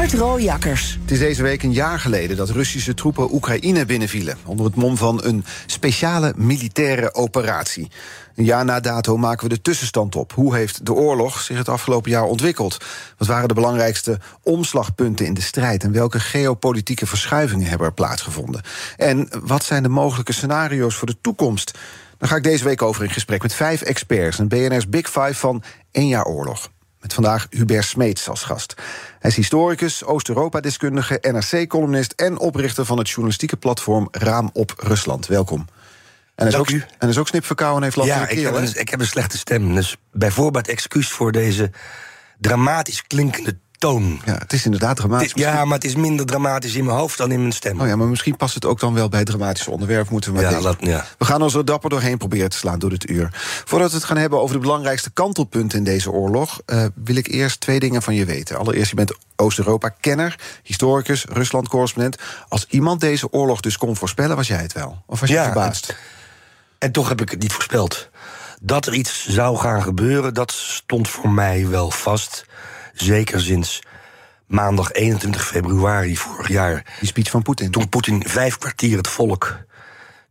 Art Rooijakkers. Het is deze week een jaar geleden dat Russische troepen Oekraïne binnenvielen. Onder het mom van een speciale militaire operatie. Een jaar na dato maken we de tussenstand op. Hoe heeft de oorlog zich het afgelopen jaar ontwikkeld? Wat waren de belangrijkste omslagpunten in de strijd? En welke geopolitieke verschuivingen hebben er plaatsgevonden? En wat zijn de mogelijke scenario's voor de toekomst? Daar ga ik deze week over in gesprek met vijf experts. Een BNR's Big Five van één jaar oorlog. Met vandaag Hubert Smeets als gast. Hij is historicus, Oost-Europa-deskundige, NRC-columnist... en oprichter van het journalistieke platform Raam op Rusland. Welkom. En is, ook, en is ook snipverkouden en heeft last ja, van de keel. ik heb, een, ik heb een slechte stem. Dus bijvoorbeeld excuus voor deze dramatisch klinkende toon. Ja, het is inderdaad dramatisch. ja, maar het is minder dramatisch in mijn hoofd dan in mijn stem. Oh ja, maar misschien past het ook dan wel bij het dramatische onderwerp. Moeten we, maar ja, dat, ja. we gaan ons er dapper doorheen proberen te slaan door dit uur. Voordat we het gaan hebben over de belangrijkste kantelpunten in deze oorlog... Uh, wil ik eerst twee dingen van je weten. Allereerst, je bent Oost-Europa-kenner, historicus, Rusland-correspondent. Als iemand deze oorlog dus kon voorspellen, was jij het wel? Of was je ja, verbaasd? En, en toch heb ik het niet voorspeld. Dat er iets zou gaan gebeuren, dat stond voor mij wel vast... Zeker sinds maandag 21 februari vorig jaar. Die speech van Poetin. Toen Poetin vijf kwartier het volk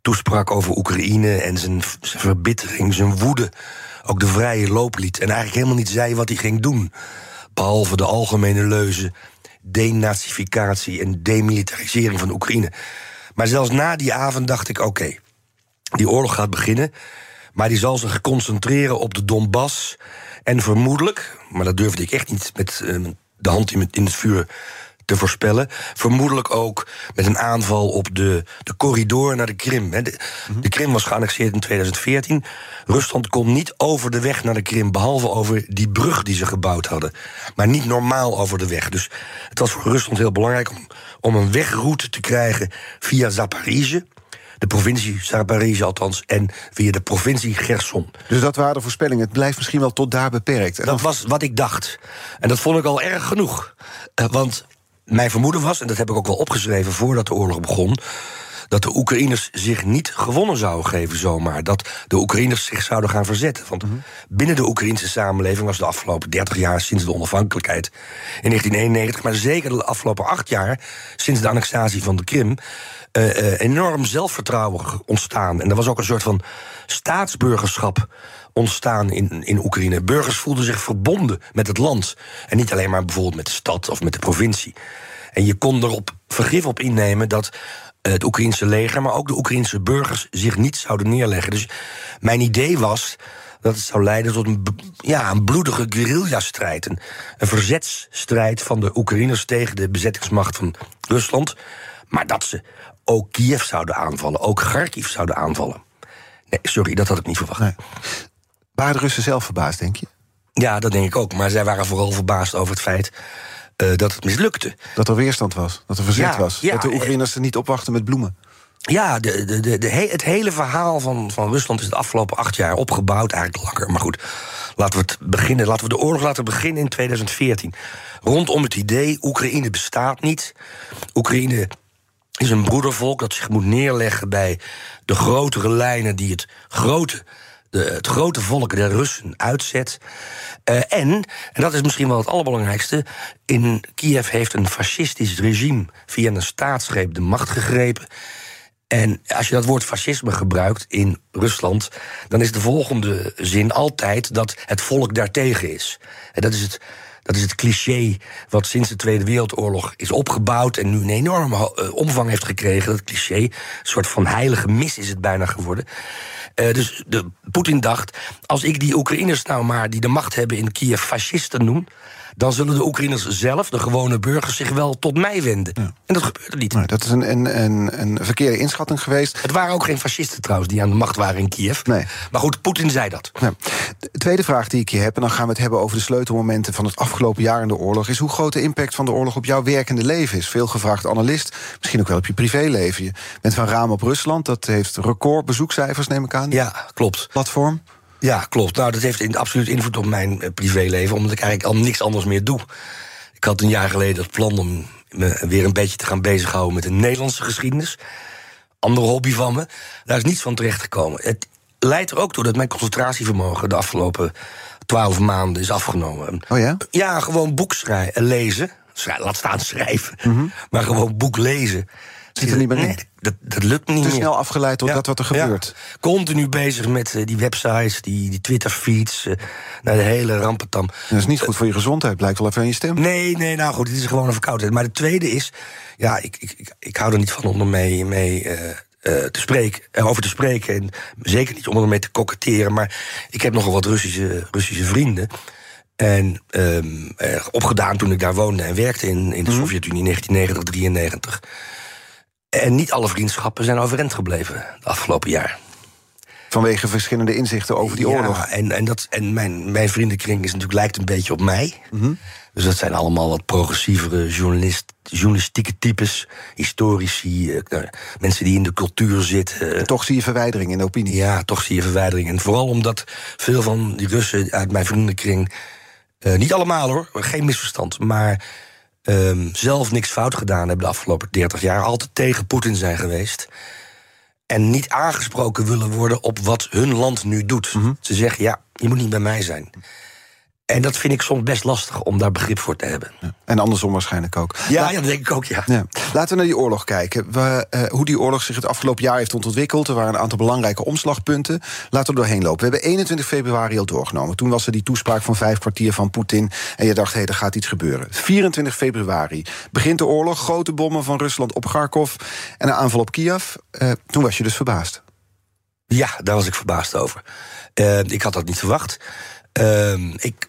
toesprak over Oekraïne en zijn, zijn verbittering, zijn woede, ook de vrije loop liet. En eigenlijk helemaal niet zei wat hij ging doen. Behalve de algemene leuzen, denazificatie en demilitarisering van Oekraïne. Maar zelfs na die avond dacht ik: oké, okay, die oorlog gaat beginnen. Maar die zal zich concentreren op de Donbass. En vermoedelijk, maar dat durfde ik echt niet met uh, de hand in, in het vuur te voorspellen. Vermoedelijk ook met een aanval op de, de corridor naar de Krim. De, de Krim was geannexeerd in 2014. Rusland kon niet over de weg naar de Krim, behalve over die brug die ze gebouwd hadden. Maar niet normaal over de weg. Dus het was voor Rusland heel belangrijk om, om een wegroute te krijgen via Zaporizhzhia de provincie Zaporizhzhia althans, en via de provincie Gerson. Dus dat waren de voorspellingen. Het blijft misschien wel tot daar beperkt. En dat was wat ik dacht. En dat vond ik al erg genoeg. Uh, want mijn vermoeden was, en dat heb ik ook wel opgeschreven voordat de oorlog begon dat de Oekraïners zich niet gewonnen zouden geven zomaar. Dat de Oekraïners zich zouden gaan verzetten. Want mm -hmm. binnen de Oekraïnse samenleving was de afgelopen 30 jaar sinds de onafhankelijkheid in 1991, maar zeker de afgelopen acht jaar sinds de annexatie van de Krim. Uh, uh, enorm zelfvertrouwen ontstaan. En er was ook een soort van staatsburgerschap ontstaan in, in Oekraïne. Burgers voelden zich verbonden met het land. En niet alleen maar bijvoorbeeld met de stad of met de provincie. En je kon erop vergif op innemen dat het Oekraïnse leger, maar ook de Oekraïnse burgers zich niet zouden neerleggen. Dus mijn idee was dat het zou leiden tot een, ja, een bloedige guerrilla-strijd. Een, een verzetsstrijd van de Oekraïners tegen de bezettingsmacht van Rusland. Maar dat ze ook Kiev zouden aanvallen, ook Kharkiv zouden aanvallen. Nee, sorry, dat had ik niet verwacht. Nee. Waren de Russen zelf verbaasd, denk je? Ja, dat denk ik ook. Maar zij waren vooral verbaasd over het feit uh, dat het mislukte. Dat er weerstand was, dat er verzet ja, was. Ja, dat de Oekraïners er niet opwachten met bloemen. Ja, de, de, de, de he, het hele verhaal van, van Rusland is de afgelopen acht jaar opgebouwd, eigenlijk langer. Maar goed, laten we het beginnen. Laten we de oorlog laten beginnen in 2014. Rondom het idee: Oekraïne bestaat niet. Oekraïne is een broedervolk dat zich moet neerleggen bij de grotere lijnen die het grote de, het grote volk der Russen uitzet. Uh, en, en dat is misschien wel het allerbelangrijkste, in Kiev heeft een fascistisch regime via een staatsgreep de macht gegrepen. En als je dat woord fascisme gebruikt in Rusland, dan is de volgende zin altijd dat het volk daartegen is. En dat is het. Dat is het cliché wat sinds de Tweede Wereldoorlog is opgebouwd en nu een enorme omvang heeft gekregen. Dat cliché, een soort van heilige mis is het bijna geworden. Uh, dus de, Poetin dacht, als ik die Oekraïners nou maar die de macht hebben in Kiev fascisten noem, dan zullen de Oekraïners zelf, de gewone burgers, zich wel tot mij wenden. En dat gebeurde niet. Dat is een, een, een, een verkeerde inschatting geweest. Het waren ook geen fascisten trouwens die aan de macht waren in Kiev. Nee. Maar goed, Poetin zei dat. Ja. De tweede vraag die ik je heb, en dan gaan we het hebben over de sleutelmomenten van het afgelopen jaar in de oorlog, is hoe groot de impact van de oorlog op jouw werkende leven is. Veel gevraagd analist, misschien ook wel op je privéleven. Je bent van raam op Rusland, dat heeft record bezoekcijfers, neem ik aan. Ja, klopt. Platform. Ja, klopt. Nou, dat heeft absoluut invloed op mijn eh, privéleven, omdat ik eigenlijk al niks anders meer doe. Ik had een jaar geleden het plan om me weer een beetje te gaan bezighouden met de Nederlandse geschiedenis. Andere hobby van me. Daar is niets van terechtgekomen. Het leidt er ook toe dat mijn concentratievermogen de afgelopen twaalf maanden is afgenomen. Oh ja? Ja, gewoon boek schrijven, lezen. Schrij- laat staan schrijven. Maar gewoon boek lezen. Mhm. Zit er niet meer in? Nee, dat, dat lukt niet Te meer. snel afgeleid door Ja, dat wat er ja. gebeurt. Continu bezig met eh, die websites, die, die Twitter-feeds, eh, naar de hele rampentam. Dat is niet goed voor je gezondheid, blijkt wel even aan je stem. Nee, nee, nou goed, dit is gewoon een verkoudheid. Maar de tweede is, ja, ik, ik, ik, ik hou er niet van om ermee mee, eh, te spreken, eh, over te spreken. En zeker niet om ermee te koketteren. Maar ik heb nogal wat Russische, Russische vrienden. En ehm, eh, opgedaan toen ik daar woonde en werkte in, in de Sovjet-Unie 1990, 93. En niet alle vriendschappen zijn overeind gebleven de afgelopen jaar. Vanwege verschillende inzichten over die Ja, oorlog. En, en, dat, en mijn, mijn vriendenkring is natuurlijk, lijkt een beetje op mij. Mhm. Dus dat zijn allemaal wat progressievere journalist, journalistieke types. Historici, eh, nou, mensen die in de cultuur zitten. En toch zie je verwijdering in de opinie. Ja, toch zie je verwijdering. En vooral omdat veel van die Russen uit mijn vriendenkring... eh, niet allemaal hoor, geen misverstand... maar ehm, zelf niks fout gedaan hebben de afgelopen 30 jaar... altijd tegen Poetin zijn geweest... en niet aangesproken willen worden op wat hun land nu doet. Mhm. Ze zeggen, ja, je moet niet bij mij zijn. En dat vind ik soms best lastig om daar begrip voor te hebben. En andersom waarschijnlijk ook. Ja, Laat- ja dat denk ik ook, ja. Ja. Laten we naar die oorlog kijken. We, eh, hoe die oorlog zich het afgelopen jaar heeft ontwikkeld. Er waren een aantal belangrijke omslagpunten. Laten we doorheen lopen. We hebben 21 februari al doorgenomen. Toen was er die toespraak van vijf kwartier van Poetin. En je dacht, hé, er gaat iets gebeuren. 24 februari begint de oorlog. Grote bommen van Rusland op Kharkov. En een aanval op Kiev. Eh, toen was je dus verbaasd. Ja, daar was ik verbaasd over. Eh, ik had dat niet verwacht. Ehm, ik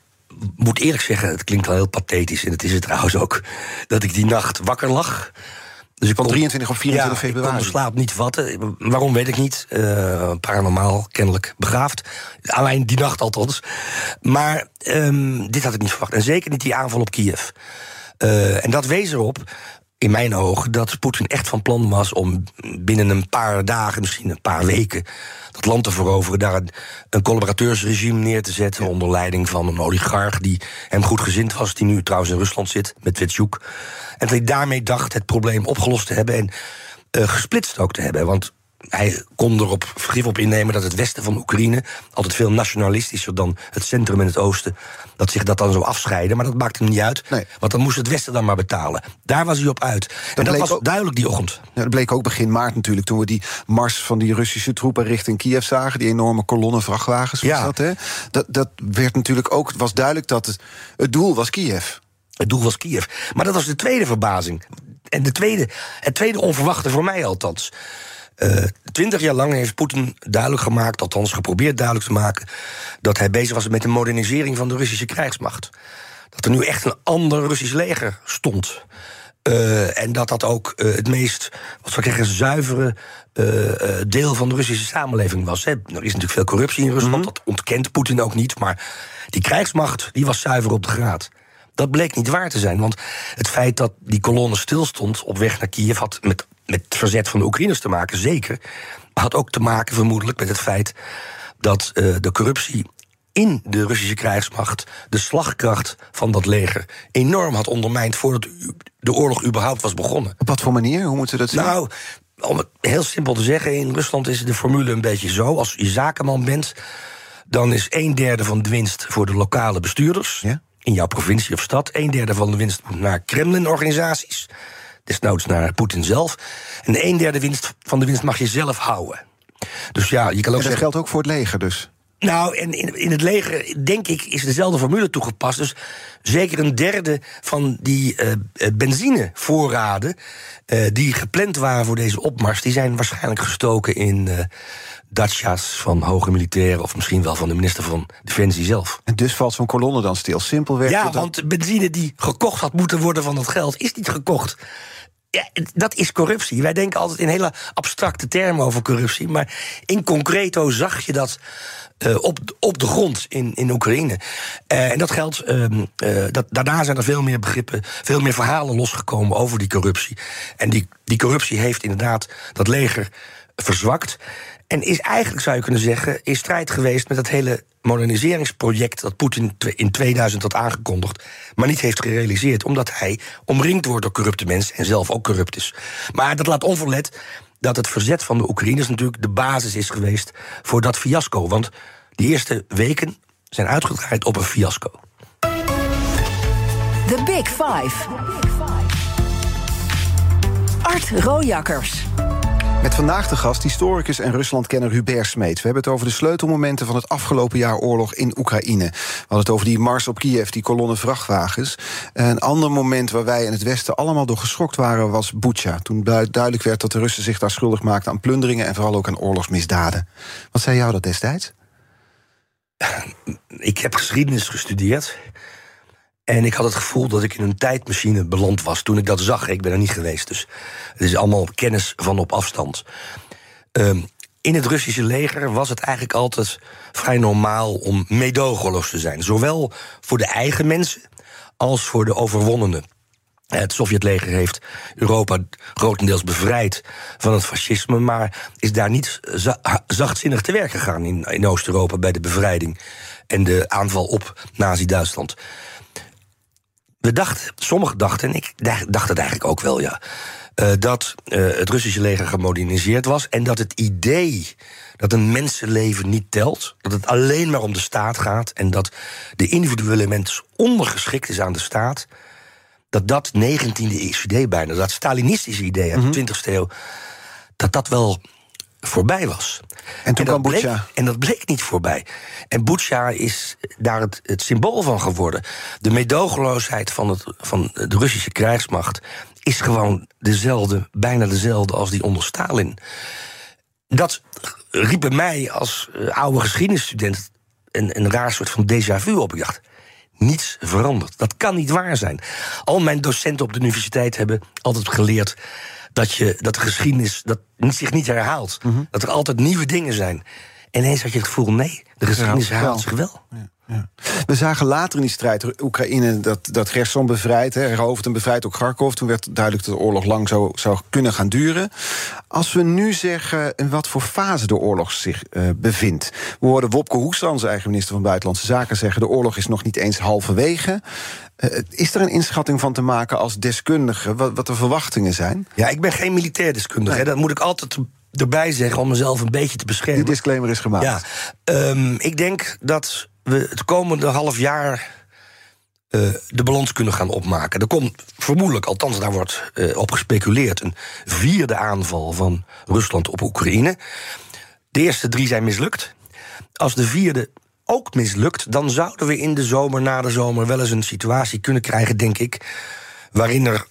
moet eerlijk zeggen, het klinkt wel heel pathetisch... en het is het trouwens ook, dat ik die nacht wakker lag. Dus ik kon- 23 op 24 ja, ik kon februari. de slaap niet vatten. Waarom weet ik niet. Eh, paranormaal, kennelijk begaafd. Alleen die nacht althans. Maar ehm, dit had ik niet verwacht. En zeker niet die aanval op Kiev. Eh, en dat wees erop, in mijn ogen, dat Poetin echt van plan was om binnen een paar dagen, misschien een paar weken, dat land te veroveren, daar een, een collaborateursregime neer te zetten onder leiding van een oligarch die hem goed gezind was, die nu trouwens in Rusland zit, met Twitschuk. En dat hij daarmee dacht het probleem opgelost te hebben en eh, gesplitst ook te hebben. Want hij kon erop vergif op innemen dat het westen van Oekraïne altijd veel nationalistischer dan het centrum en het oosten, dat zich dat dan zo afscheiden. Maar dat maakte hem niet uit, Nee. want dan moest het westen dan maar betalen. Daar was hij op uit. en dat was ook- duidelijk die ochtend. Ja, dat bleek ook begin maart natuurlijk, toen we die mars van die Russische troepen richting Kiev zagen. Die enorme kolonnen vrachtwagens. Ja. Dat, hè? dat, dat werd natuurlijk ook, het was duidelijk dat het, het doel was Kiev. Het doel was Kiev. Maar dat was de tweede verbazing. En de tweede, het tweede onverwachte voor mij althans. Eh, Twintig jaar lang heeft Poetin duidelijk gemaakt, althans geprobeerd duidelijk te maken, dat hij bezig was met de modernisering van de Russische krijgsmacht. Dat er nu echt een ander Russisch leger stond. Eh, en dat dat ook eh, het meest, wat zou ik zeggen, zuivere deel van de Russische samenleving was. Hè. Er is natuurlijk veel corruptie in Rusland, dat ontkent Poetin ook niet. Maar die krijgsmacht die was zuiver op de graad. Dat bleek niet waar te zijn. Want het feit dat die kolonne stilstond op weg naar Kiev had met, met het verzet van de Oekraïners te maken, zeker. Had ook te maken vermoedelijk met het feit dat eh, de corruptie in de Russische krijgsmacht de slagkracht van dat leger enorm had ondermijnd voordat de oorlog überhaupt was begonnen. Op wat voor manier? Hoe moeten we dat zien? Nou, om het heel simpel te zeggen, in Rusland is de formule een beetje zo: als je zakenman bent, dan is een derde van de winst voor de lokale bestuurders Ja. in jouw provincie of stad, een derde van de winst moet naar Kremlin-organisaties, desnoods naar Poetin zelf, en een derde winst van de winst mag je zelf houden. Dus ja, je kan ook en dat zeggen. geldt ook voor het leger dus. Nou, en in, in het leger, denk ik, is dezelfde formule toegepast. Dus zeker een derde van die uh, benzinevoorraden... Uh, die gepland waren voor deze opmars... die zijn waarschijnlijk gestoken in uh, dacia's van hoge militairen... of misschien wel van de minister van Defensie zelf. En dus valt zo'n kolonne dan stil. Simpelweg. Ja, want benzine die gekocht had moeten worden van dat geld... is niet gekocht. Ja, dat is corruptie. Wij denken altijd in hele abstracte termen over corruptie. Maar in concreto zag je dat uh, op, op de grond in, in Oekraïne. Uh, en dat geldt. Uh, dat, daarna zijn er veel meer begrippen, veel meer verhalen losgekomen over die corruptie. En die, die corruptie heeft inderdaad dat leger verzwakt. En is eigenlijk, zou je kunnen zeggen, in strijd geweest met het hele moderniseringsproject dat Poetin in 2000 had aangekondigd, maar niet heeft gerealiseerd, omdat hij omringd wordt door corrupte mensen en zelf ook corrupt is. Maar dat laat onverlet dat het verzet van de Oekraïners natuurlijk de basis is geweest voor dat fiasco. Want die eerste weken zijn uitgedraaid op een fiasco. The Big Five. Art Rojakkers. Met vandaag de gast historicus en Ruslandkenner Hubert Smeet. We hebben het over de sleutelmomenten van het afgelopen jaar oorlog in Oekraïne. We hadden het over die mars op Kiev, die kolonne vrachtwagens. Een ander moment waar wij in het Westen allemaal door geschokt waren... was Bucha, toen duidelijk werd dat de Russen zich daar schuldig maakten... aan plunderingen en vooral ook aan oorlogsmisdaden. Wat zei jou dat destijds? Ik heb geschiedenis gestudeerd... En ik had het gevoel dat ik in een tijdmachine beland was toen ik dat zag. Ik ben er niet geweest, dus het is allemaal kennis van op afstand. Um, in het Russische leger was het eigenlijk altijd vrij normaal om meedogenloos te zijn. Zowel voor de eigen mensen als voor de overwonnenen. Het Sovjetleger heeft Europa grotendeels bevrijd van het fascisme, maar is daar niet zachtzinnig te werk gegaan in Oost-Europa bij de bevrijding en de aanval op Nazi-Duitsland we dachten, sommigen dachten, en ik dacht het eigenlijk ook wel, ja. Uh, dat uh, het Russische leger gemoderniseerd was. En dat het idee dat een mensenleven niet telt. Dat het alleen maar om de staat gaat. En dat de individuele mens ondergeschikt is aan de staat. Dat dat 19e idee bijna, dat Stalinistische idee uit de 20e mhm. eeuw. Dat dat wel voorbij was. En toen kwam bleek, En dat bleek niet voorbij. En Butsja is daar het, het, symbool van geworden. De meedogenloosheid van, het, van de Russische krijgsmacht is gewoon dezelfde, bijna dezelfde als die onder Stalin. Dat riep bij mij als uh, oude geschiedenisstudent een, een raar soort van déjà vu op. Ik dacht, niets veranderd. Dat kan niet waar zijn. Al mijn docenten op de universiteit hebben altijd geleerd dat, je, dat de geschiedenis dat zich niet herhaalt. Mhm. Dat er altijd nieuwe dingen zijn. En ineens had je het gevoel, nee, de geschiedenis herhaalt zich wel. Ja. Ja. We zagen later in die strijd Oekraïne dat, dat Gerson bevrijdt, heroverd en bevrijdt ook Kharkov. Toen werd duidelijk dat de oorlog lang zo zou kunnen gaan duren. Als we nu zeggen in wat voor fase de oorlog zich uh, bevindt. We hoorden Wopke Hoekstra, onze eigen minister van Buitenlandse Zaken, zeggen: de oorlog is nog niet eens halverwege. Uh, is er een inschatting van te maken als deskundige wat, wat de verwachtingen zijn? Ja, ik ben geen militair deskundige. Nee. Dat moet ik altijd erbij zeggen om mezelf een beetje te beschermen. Die disclaimer is gemaakt. Ja, um, ik denk dat we het komende half jaar uh, de balans kunnen gaan opmaken. Er komt vermoedelijk, althans daar wordt uh, op gespeculeerd, een vierde aanval van Rusland op Oekraïne. De eerste drie zijn mislukt. Als de vierde ook mislukt, dan zouden we in de zomer, na de zomer, wel eens een situatie kunnen krijgen, denk ik, waarin er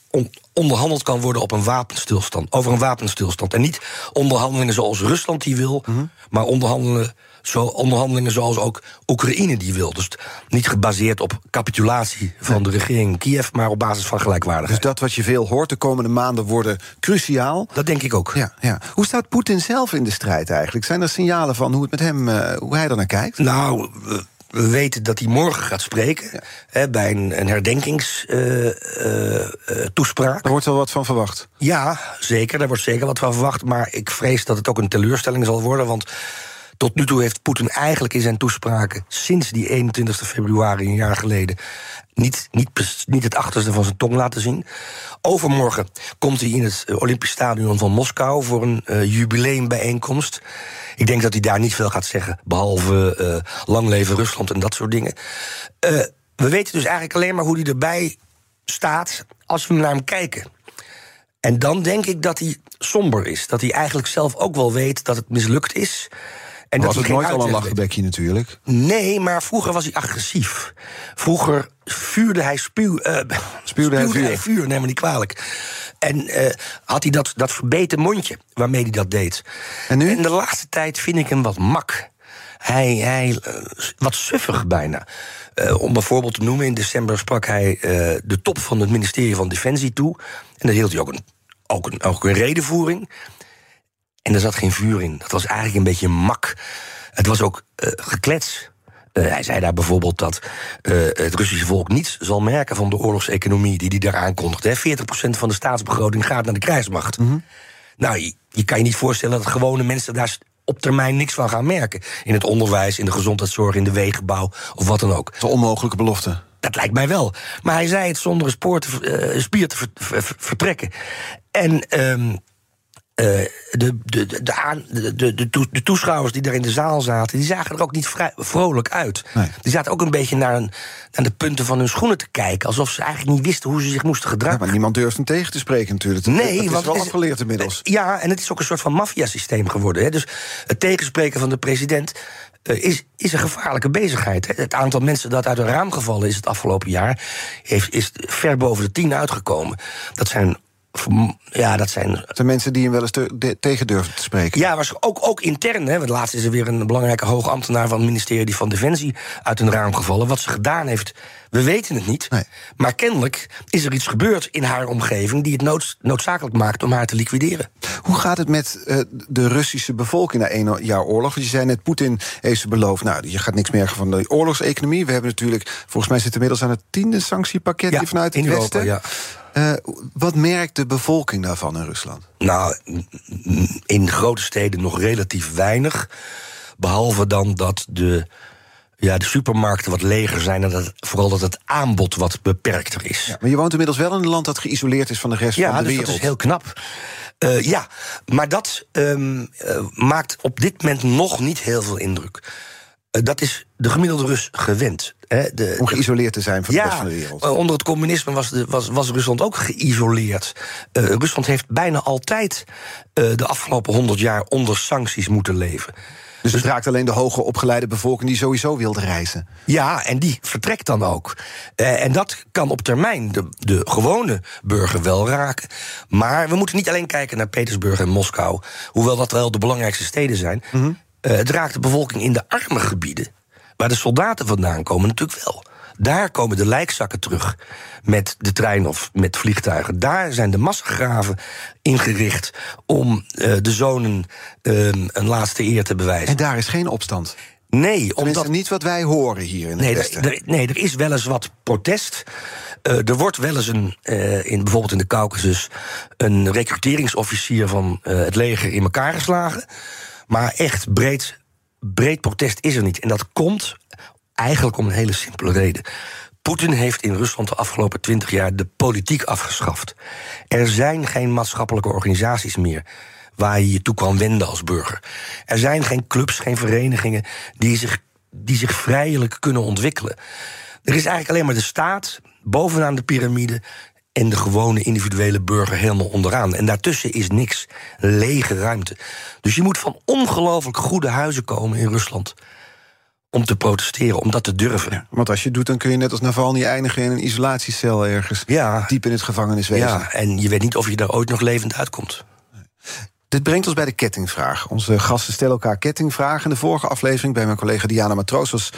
onderhandeld kan worden op een wapenstilstand, over een wapenstilstand. En niet onderhandelingen zoals Rusland die wil, mhm. maar onderhandelen zo onderhandelingen zoals ook Oekraïne die wil. Dus niet gebaseerd op capitulatie van de regering Kiev, maar op basis van gelijkwaardigheid. Dus dat wat je veel hoort de komende maanden worden cruciaal. Dat denk ik ook. Ja, ja. Hoe staat Poetin zelf in de strijd eigenlijk? Zijn er signalen van hoe het met hem, uh, hoe hij er naar kijkt? Nou. we weten dat hij morgen gaat spreken hè, bij een, een herdenkingstoespraak. Uh, uh, Daar wordt wel wat van verwacht. Ja, zeker. Daar wordt zeker wat van verwacht. Maar ik vrees dat het ook een teleurstelling zal worden. Want tot nu toe heeft Poetin eigenlijk in zijn toespraken sinds die 21 februari, een jaar geleden, niet, niet, niet het achterste van zijn tong laten zien. Overmorgen komt hij in het Olympisch Stadion van Moskou voor een uh, jubileumbijeenkomst. Ik denk dat hij daar niet veel gaat zeggen, behalve uh, lang leven Rusland en dat soort dingen. Uh, we weten dus eigenlijk alleen maar hoe hij erbij staat als we naar hem kijken. En dan denk ik dat hij somber is. Dat hij eigenlijk zelf ook wel weet dat het mislukt is. En dat was hij het nooit al een uitweg lachgebekje natuurlijk. Nee, maar vroeger was hij agressief. Vroeger vuurde hij spuw, eh, Spuwde hij vuur. neem me niet kwalijk. En eh, had hij dat, dat verbeten mondje waarmee hij dat deed. En nu? In de laatste tijd vind ik hem wat mak. Hij, hij eh, wat suffig bijna. Om een voorbeeld te noemen, in december sprak hij de top van het ministerie van Defensie toe. En daar hield hij ook een, ook een, ook een redenvoering. En er zat geen vuur in. Dat was eigenlijk een beetje mak. Het was ook eh, geklets. Eh, hij zei daar bijvoorbeeld dat eh, het Russische volk niets zal merken van de oorlogseconomie die hij daar aankondigde. hè. 40% van de staatsbegroting gaat naar de krijgsmacht. Nou, je, je kan je niet voorstellen dat gewone mensen daar op termijn niks van gaan merken. In het onderwijs, in de gezondheidszorg, in de wegenbouw of wat dan ook. Een onmogelijke belofte. Dat lijkt mij wel. Maar hij zei het zonder een spoor te, spier te ver- ver- ver- vertrekken. En ehm, eh, de, de, de, de, toeschouwers die daar in de zaal zaten, die zagen er ook niet vrolijk uit. Die zaten ook een beetje naar, naar de punten van hun schoenen te kijken. Alsof ze eigenlijk niet wisten hoe ze zich moesten Ja, gedragen. maar niemand durft hem tegen te spreken natuurlijk. Nee, dat is wel afgeleerd inmiddels. Ja, en het is ook een soort van maffiasysteem geworden. Hè. Dus het tegenspreken van de president eh, is, is een gevaarlijke bezigheid. Het aantal mensen dat uit een raam gevallen is het afgelopen jaar... Heeft, is ver boven de tien uitgekomen. Dat zijn... Ja, dat zijn zijn mensen die hem wel eens te- de- tegen durven te spreken. ja, was ook, ook intern. Hè, want laatst is er weer een belangrijke hoogambtenaar van het ministerie van Defensie uit een raam gevallen. Wat ze gedaan heeft, we weten het niet. Nee. Maar kennelijk is er iets gebeurd in haar omgeving die het noods- noodzakelijk maakt om haar te liquideren. Hoe gaat het met eh, de Russische bevolking na één jaar oorlog? Want je zei net, Poetin heeft ze beloofd... nou, je gaat niks merken van de oorlogseconomie. We hebben natuurlijk, volgens mij zit inmiddels aan het tiende sanctiepakket... Ja, die vanuit het in Europa, Westen. ja. Eh, wat merkt de bevolking daarvan in Rusland? Nou, in grote steden nog relatief weinig. Behalve dan dat de, ja, de supermarkten wat leger zijn... en dat, vooral dat het aanbod wat beperkter is. Maar je woont inmiddels wel in een land dat geïsoleerd is van de rest Ja, van de dus wereld. dat is heel knap. Eh, ja, maar dat ehm, eh, maakt op dit moment nog niet heel veel indruk. Eh, dat is de gemiddelde Rus gewend. Hè? De, Om geïsoleerd te zijn van de rest van de wereld. eh, onder het communisme was, de, was, was Rusland ook geïsoleerd. Eh, Rusland heeft bijna altijd de afgelopen honderd jaar onder sancties moeten leven. Dus het raakt alleen de hoger opgeleide bevolking... die sowieso wilde reizen. Ja, en die vertrekt dan ook. En dat kan op termijn de, de gewone burger wel raken. Maar we moeten niet alleen kijken naar Petersburg en Moskou, hoewel dat wel de belangrijkste steden zijn. Eh, het raakt de bevolking in de arme gebieden, waar de soldaten vandaan komen, natuurlijk wel. Daar komen de lijkzakken terug met de trein of met vliegtuigen. Daar zijn de massagraven ingericht om eh, de zonen eh, een laatste eer te bewijzen. En daar is geen opstand. Nee, omdat niet wat wij horen hier in het Nee, Westen. er, nee, er is wel eens wat protest. Eh, er wordt wel eens een, in, bijvoorbeeld in de Caucasus, een recruteringsofficier van het leger in elkaar geslagen. Maar echt breed, breed protest is er niet. En dat komt eigenlijk om een hele simpele reden. Poetin heeft in Rusland de afgelopen twintig jaar de politiek afgeschaft. Er zijn geen maatschappelijke organisaties meer waar je je toe kan wenden als burger. Er zijn geen clubs, geen verenigingen die zich, die zich vrijelijk kunnen ontwikkelen. Er is eigenlijk alleen maar de staat bovenaan de piramide en de gewone individuele burger helemaal onderaan. En daartussen is niks, lege ruimte. Dus je moet van ongelooflijk goede huizen komen in Rusland om te protesteren, om dat te durven. Want als je het doet, dan kun je net als Navalny eindigen in een isolatiecel ergens. Ja. Diep in het gevangeniswezen. Ja, en je weet niet of je daar ooit nog levend uitkomt. Dit brengt ons bij de kettingvraag. Onze gasten stellen elkaar kettingvragen. In de vorige aflevering bij mijn collega Diana Matroos was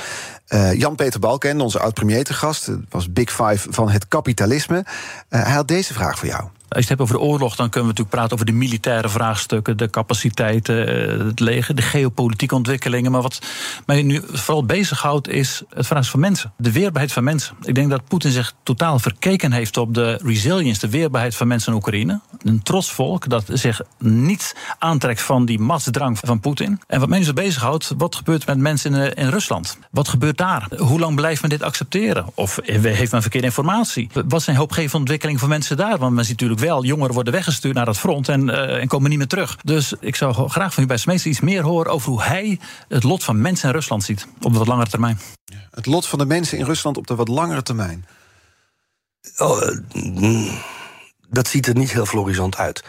eh, Jan-Peter Balken, onze oud-premier te gast. Was Big Five van het kapitalisme. Eh, hij had deze vraag voor jou. Als je het hebt over de oorlog, dan kunnen we natuurlijk praten over de militaire vraagstukken, de capaciteiten, eh, het leger, de geopolitieke ontwikkelingen. Maar wat mij nu vooral bezighoudt, is het vraagstuk van mensen. De weerbaarheid van mensen. Ik denk dat Poetin zich totaal verkeken heeft op de resilience, de weerbaarheid van mensen in Oekraïne. Een trots volk dat zich niet aantrekt van die machtsdrang van Poetin. En wat mij nu zo bezighoudt, wat gebeurt met mensen in, eh, in Rusland? Wat gebeurt daar? Hoe lang blijft men dit accepteren? Of heeft men verkeerde informatie? Wat zijn hoopgevende ontwikkelingen voor mensen daar? Want men ziet natuurlijk wel, jongeren worden weggestuurd naar het front en, eh, en komen niet meer terug. Dus ik zou graag van u bij Smees iets meer horen over hoe hij het lot van mensen in Rusland ziet. Op wat langere termijn. Het lot van de mensen in Rusland op de wat langere termijn. Oh, eh, mm, dat ziet er niet heel florisant uit.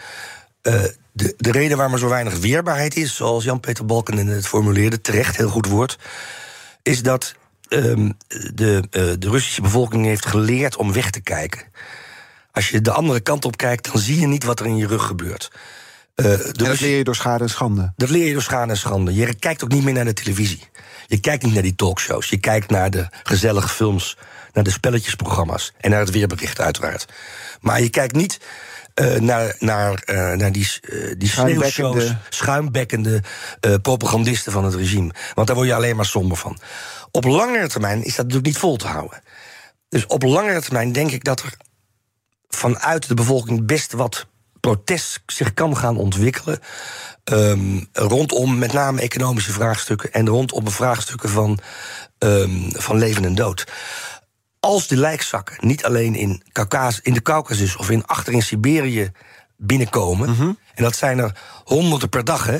Eh, de, de reden waarom er zo weinig weerbaarheid is, zoals Jan-Peter Balken het formuleerde, terecht, heel goed woord, is dat ehm, de, eh, de Russische bevolking heeft geleerd om weg te kijken. Als je de andere kant op kijkt, dan zie je niet wat er in je rug gebeurt. Uh, dat leer je door schade en schande. Dat leer je door schade en schande. Je kijkt ook niet meer naar de televisie. Je kijkt niet naar die talkshows. Je kijkt naar de gezellige films, naar de spelletjesprogramma's en naar het weerbericht, uiteraard. Maar je kijkt niet uh, naar, naar, uh, naar die, uh, die sneeuwshows, schuimbekkende propagandisten van het regime. Want daar word je alleen maar somber van. Op langere termijn is dat natuurlijk niet vol te houden. Dus op langere termijn denk ik dat er vanuit de bevolking best wat protest zich kan gaan ontwikkelen. Um, rondom met name economische vraagstukken en rondom de vraagstukken van, um, van leven en dood. Als de lijkzakken niet alleen in, Caucas, in de Caucasus of in achter in Siberië binnenkomen, mm -hmm. en dat zijn er honderden per dag hè,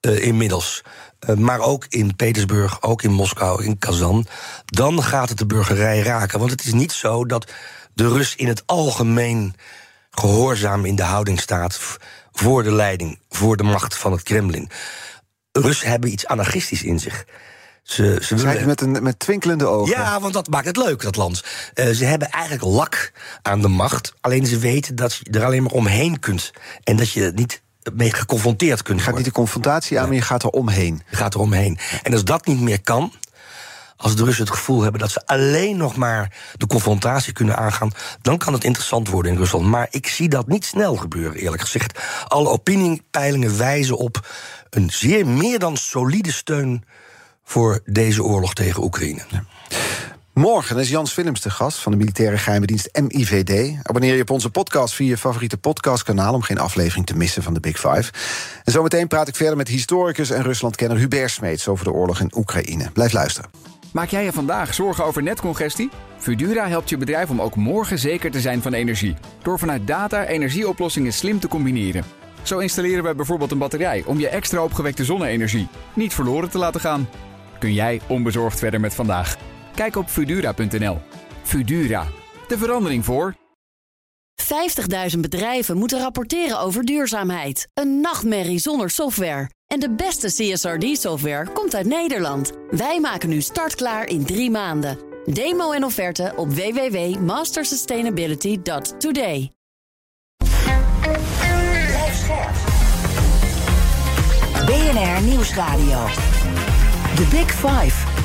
uh, inmiddels. Uh, maar ook in Petersburg, ook in Moskou, in Kazan. Dan gaat het de burgerij raken. Want het is niet zo dat de Rus in het algemeen gehoorzaam in de houding staat voor de leiding, voor de macht van het Kremlin. Russen hebben iets anarchistisch in zich. Ze, ze willen... met, een, met twinkelende ogen. Ja, want dat maakt het leuk, dat land. Uh, ze hebben eigenlijk lak aan de macht. Alleen ze weten dat je er alleen maar omheen kunt. En dat je niet mee geconfronteerd kunt Je gaat worden. niet de confrontatie aan, maar je gaat er omheen. Je gaat er omheen. En als dat niet meer kan, als de Russen het gevoel hebben dat ze alleen nog maar de confrontatie kunnen aangaan, dan kan het interessant worden in Rusland. Maar ik zie dat niet snel gebeuren, eerlijk gezegd. Alle opiniepeilingen wijzen op een zeer meer dan solide steun voor deze oorlog tegen Oekraïne. Morgen is Jans Willems de gast van de militaire geheime dienst MIVD. Abonneer je op onze podcast via je favoriete podcastkanaal... om geen aflevering te missen van de Big Five. En zometeen praat ik verder met historicus en Ruslandkenner Hubert Smeets... over de oorlog in Oekraïne. Blijf luisteren. Maak jij je vandaag zorgen over netcongestie? Fudura helpt je bedrijf om ook morgen zeker te zijn van energie. Door vanuit data energieoplossingen slim te combineren. Zo installeren we bijvoorbeeld een batterij om je extra opgewekte zonne-energie niet verloren te laten gaan. Kun jij onbezorgd verder met vandaag? Kijk op Fudura.nl. Fudura, de verandering voor. 50.000 bedrijven moeten rapporteren over duurzaamheid. Een nachtmerrie zonder software. En de beste CSRD-software komt uit Nederland. Wij maken nu startklaar in drie maanden. Demo en offerte op www.mastersustainability.today. BNR Nieuwsradio. The Big Five.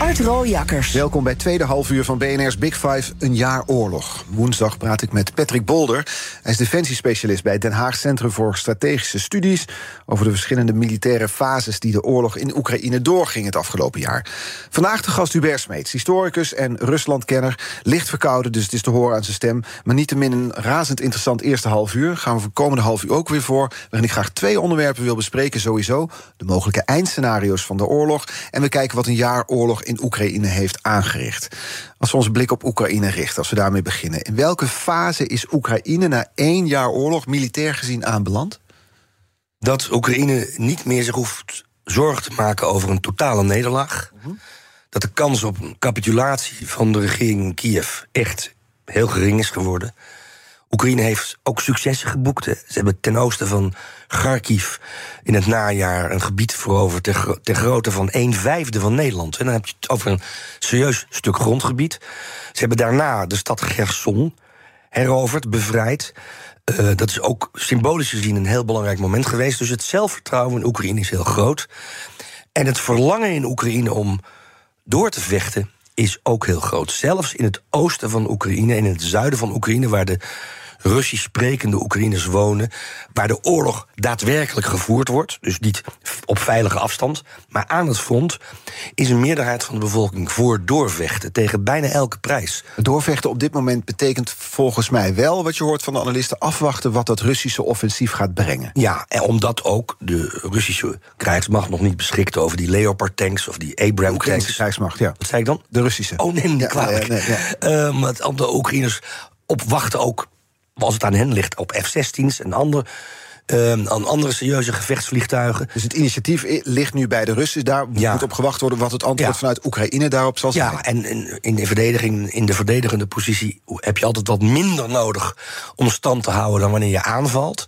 Art Rooijakkers. Welkom bij tweede halfuur van BNR's Big Five, een jaar oorlog. Woensdag praat ik met Patrick Bolder. Hij is defensiespecialist bij Den Haag Centrum voor Strategische Studies... over de verschillende militaire fases die de oorlog in Oekraïne doorging het afgelopen jaar. Vandaag de gast Hubert Smeets, historicus en Ruslandkenner. Licht verkouden, dus het is te horen aan zijn stem. Maar niettemin een razend interessant eerste halfuur. Gaan we voor komende half uur ook weer voor. Waarin ik graag twee onderwerpen wil bespreken sowieso. De mogelijke eindscenario's van de oorlog. En we kijken wat een jaar oorlog in Oekraïne heeft aangericht. Als we onze blik op Oekraïne richten, als we daarmee beginnen. In welke fase is Oekraïne na één jaar oorlog militair gezien aanbeland? Dat Oekraïne niet meer zich hoeft zorgen te maken over een totale nederlaag. Mm -hmm. Dat de kans op een capitulatie van de regering in Kiev echt heel gering is geworden. Oekraïne heeft ook successen geboekt. Ze hebben ten oosten van Kharkiv in het najaar een gebied veroverd ter, gro grootte van een vijfde van Nederland. En dan heb je het over een serieus stuk grondgebied. Ze hebben daarna de stad Gerson heroverd, bevrijd. Uh, dat is ook symbolisch gezien een heel belangrijk moment geweest. Dus het zelfvertrouwen in Oekraïne is heel groot. En het verlangen in Oekraïne om door te vechten is ook heel groot. Zelfs in het oosten van Oekraïne en in het zuiden van Oekraïne, waar de Russisch sprekende Oekraïners wonen, waar de oorlog daadwerkelijk gevoerd wordt, dus niet op veilige afstand, maar aan het front, is een meerderheid van de bevolking voor doorvechten tegen bijna elke prijs. Doorvechten op dit moment betekent volgens mij wel, wat je hoort van de analisten, afwachten wat dat Russische offensief gaat brengen. Ja, en omdat ook de Russische krijgsmacht nog niet beschikt over die Leopard tanks of die Abrams tanks. De krijgsmacht, ja. Wat zei ik dan? De Russische. Oh, neem niet kwalijk. ja, nee. Uh, maar omdat de Oekraïners op wachten ook als het aan hen ligt, op F-16's. En andere Ehm, aan andere serieuze gevechtsvliegtuigen. Dus het initiatief ligt nu bij de Russen. Daar Ja. moet op gewacht worden wat het antwoord Ja. vanuit Oekraïne daarop zal zijn. Ja, en in, de verdediging, in de verdedigende positie heb je altijd wat minder nodig om stand te houden dan wanneer je aanvalt.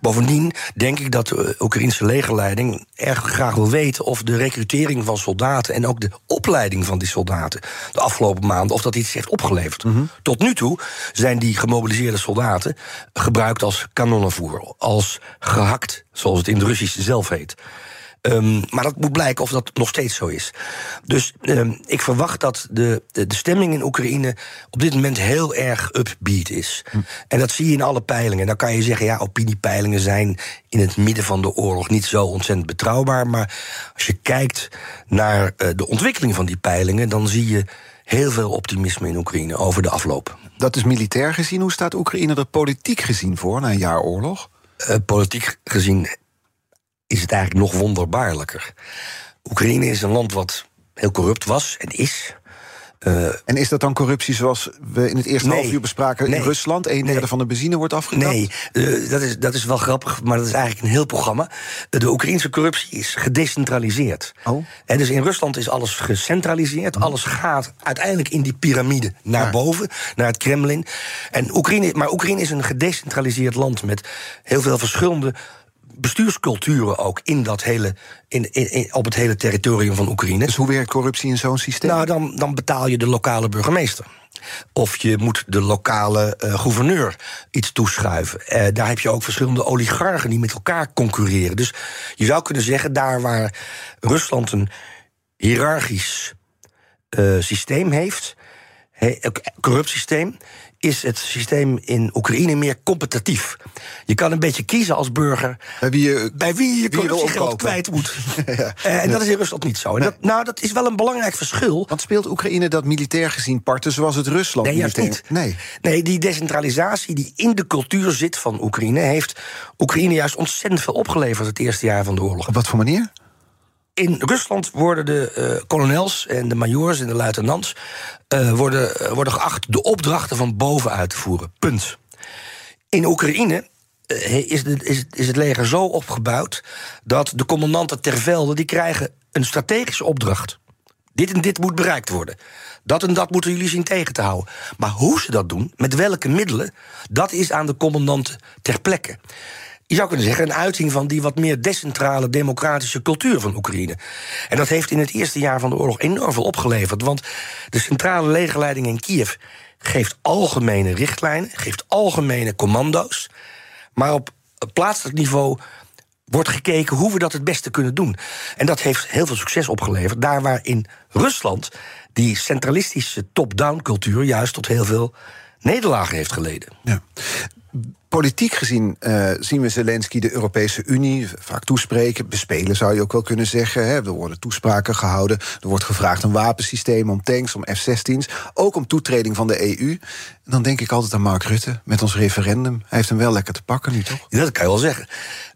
Bovendien denk ik dat de Oekraïnse legerleiding erg graag wil weten of de recrutering van soldaten en ook de opleiding van die soldaten de afgelopen maanden of dat iets heeft opgeleverd. Tot nu toe zijn die gemobiliseerde soldaten gebruikt als kanonnenvoer, als gehakt, zoals het in het Russisch zelf heet. Ehm, maar dat moet blijken of dat nog steeds zo is. Dus ehm, ik verwacht dat de, de, de stemming in Oekraïne op dit moment heel erg upbeat is. En dat zie je in alle peilingen. Dan kan je zeggen, ja, opiniepeilingen zijn in het midden van de oorlog niet zo ontzettend betrouwbaar. Maar als je kijkt naar eh, de ontwikkeling van die peilingen, dan zie je heel veel optimisme in Oekraïne over de afloop. Dat is militair gezien. Hoe staat Oekraïne er politiek gezien voor na een jaar oorlog? Eh, politiek gezien is het eigenlijk nog wonderbaarlijker. Oekraïne is een land wat heel corrupt was en is. Eh, En is dat dan corruptie zoals we in het eerste Nee. half uur bespraken in. Rusland? Een derde Nee. van de benzine wordt afgekapt? Nee, eh, dat, is, dat is wel grappig, maar dat is eigenlijk een heel programma. Eh, De Oekraïnse corruptie is gedecentraliseerd. Oh. En dus in Rusland is alles gecentraliseerd. Alles gaat uiteindelijk in die piramide naar Ja. boven, naar het Kremlin. En Oekraïne, maar Oekraïne is een gedecentraliseerd land met heel veel verschillende bestuursculturen ook in dat hele, in, in, in- op het hele territorium van Oekraïne. Dus hoe werkt corruptie in zo'n systeem? Nou, dan, dan betaal je de lokale burgemeester. Of je moet de lokale eh, gouverneur iets toeschuiven. Eh, daar heb je ook verschillende oligarchen die met elkaar concurreren. Dus je zou kunnen zeggen, daar waar Rusland een hiërarchisch eh, systeem heeft, he, ook corruptiesysteem, is het systeem in Oekraïne meer competitief. Je kan een beetje kiezen als burger Bij wie je- bij wie je corruptiegeld kwijt moet. Eh, en dat is in Rusland niet zo. En dat, nou, dat is wel een belangrijk verschil. Want speelt Oekraïne dat militair gezien parten zoals het Rusland Nee, juist militair? niet. Nee. Nee, die decentralisatie die in de cultuur zit van Oekraïne... heeft Oekraïne juist ontzettend veel opgeleverd het eerste jaar van de oorlog. Op wat voor manier? In Rusland worden de eh, kolonels en de majors en de luitenants... eh, worden, eh, worden geacht de opdrachten van boven uit te voeren. Punt. In Oekraïne is, is, is het leger zo opgebouwd... dat de commandanten ter velde die krijgen een strategische opdracht. Dit en dit moet bereikt worden. Dat en dat moeten jullie zien tegen te houden. Maar hoe ze dat doen, met welke middelen... dat is aan de commandanten ter plekke. Je zou kunnen zeggen, een uiting van die wat meer decentrale democratische cultuur van Oekraïne. En dat heeft in het eerste jaar van de oorlog enorm veel opgeleverd. Want de centrale legerleiding in Kiev geeft algemene richtlijnen, geeft algemene commando's. Maar op plaatselijk niveau wordt gekeken hoe we dat het beste kunnen doen. En dat heeft heel veel succes opgeleverd. Daar waar in Rusland die centralistische top-down cultuur juist tot heel veel nederlagen heeft geleden. Ja. Politiek gezien eh, zien we Zelensky de Europese Unie vaak toespreken. Bespelen zou je ook wel kunnen zeggen. Hè. Er worden toespraken gehouden. Er wordt gevraagd om wapensysteem, om tanks, om F-16's. Ook om toetreding van de EU. En dan denk ik altijd aan Mark Rutte met ons referendum. Hij heeft hem wel lekker te pakken nu, toch? Ja, dat kan je wel zeggen.